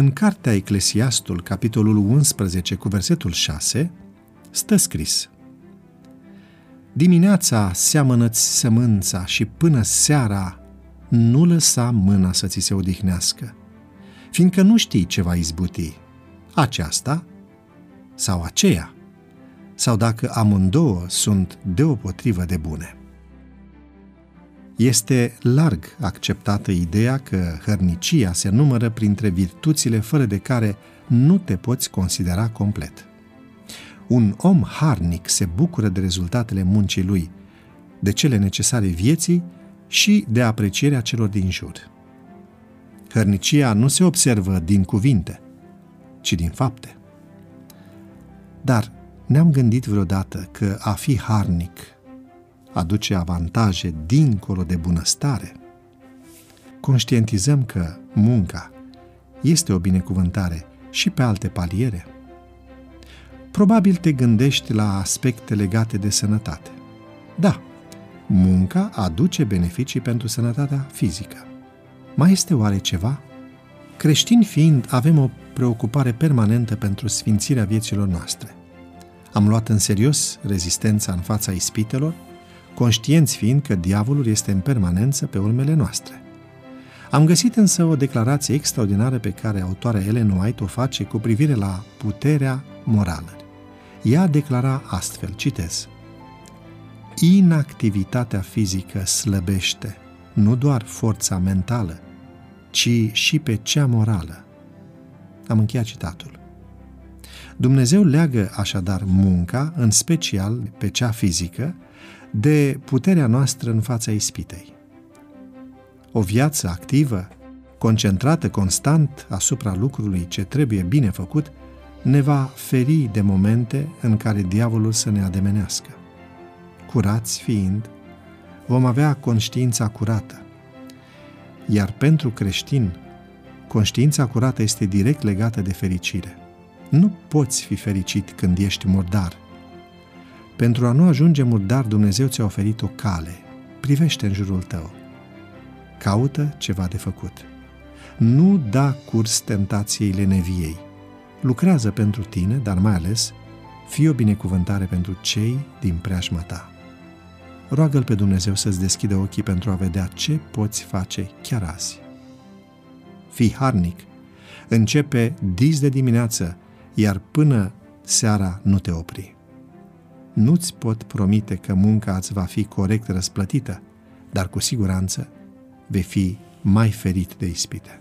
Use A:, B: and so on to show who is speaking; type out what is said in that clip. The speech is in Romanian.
A: În cartea Eclesiastul, capitolul 11, cu versetul 6, stă scris Dimineața seamănă-ți sămânța și până seara nu lăsa mâna să ți se odihnească, fiindcă nu știi ce va izbuti, aceasta sau aceea, sau dacă amândouă sunt deopotrivă de bune. Este larg acceptată ideea că hărnicia se numără printre virtuțile fără de care nu te poți considera complet. Un om harnic se bucură de rezultatele muncii lui, de cele necesare vieții și de aprecierea celor din jur. Hărnicia nu se observă din cuvinte, ci din fapte. Dar ne-am gândit vreodată că a fi harnic aduce avantaje dincolo de bunăstare? Conștientizăm că munca este o binecuvântare și pe alte paliere. Probabil te gândești la aspecte legate de sănătate. Da, munca aduce beneficii pentru sănătatea fizică. Mai este oare ceva? Creștini fiind, avem o preocupare permanentă pentru sfințirea vieților noastre. Am luat în serios rezistența în fața ispitelor conștienți fiind că diavolul este în permanență pe urmele noastre. Am găsit însă o declarație extraordinară pe care autoarea Ellen White o face cu privire la puterea morală. Ea declara astfel, citez, Inactivitatea fizică slăbește nu doar forța mentală, ci și pe cea morală. Am încheiat citatul. Dumnezeu leagă așadar munca, în special pe cea fizică, de puterea noastră în fața ispitei. O viață activă, concentrată constant asupra lucrului ce trebuie bine făcut, ne va feri de momente în care diavolul să ne ademenească. Curați fiind, vom avea conștiința curată. Iar pentru creștin, conștiința curată este direct legată de fericire. Nu poți fi fericit când ești murdar, pentru a nu ajunge murdar, Dumnezeu ți-a oferit o cale. Privește în jurul tău. Caută ceva de făcut. Nu da curs tentației leneviei. Lucrează pentru tine, dar mai ales fii o binecuvântare pentru cei din preajma ta. Roagă-L pe Dumnezeu să-ți deschidă ochii pentru a vedea ce poți face chiar azi. Fii harnic. Începe dis de dimineață, iar până seara nu te opri nu-ți pot promite că munca îți va fi corect răsplătită, dar cu siguranță vei fi mai ferit de ispite.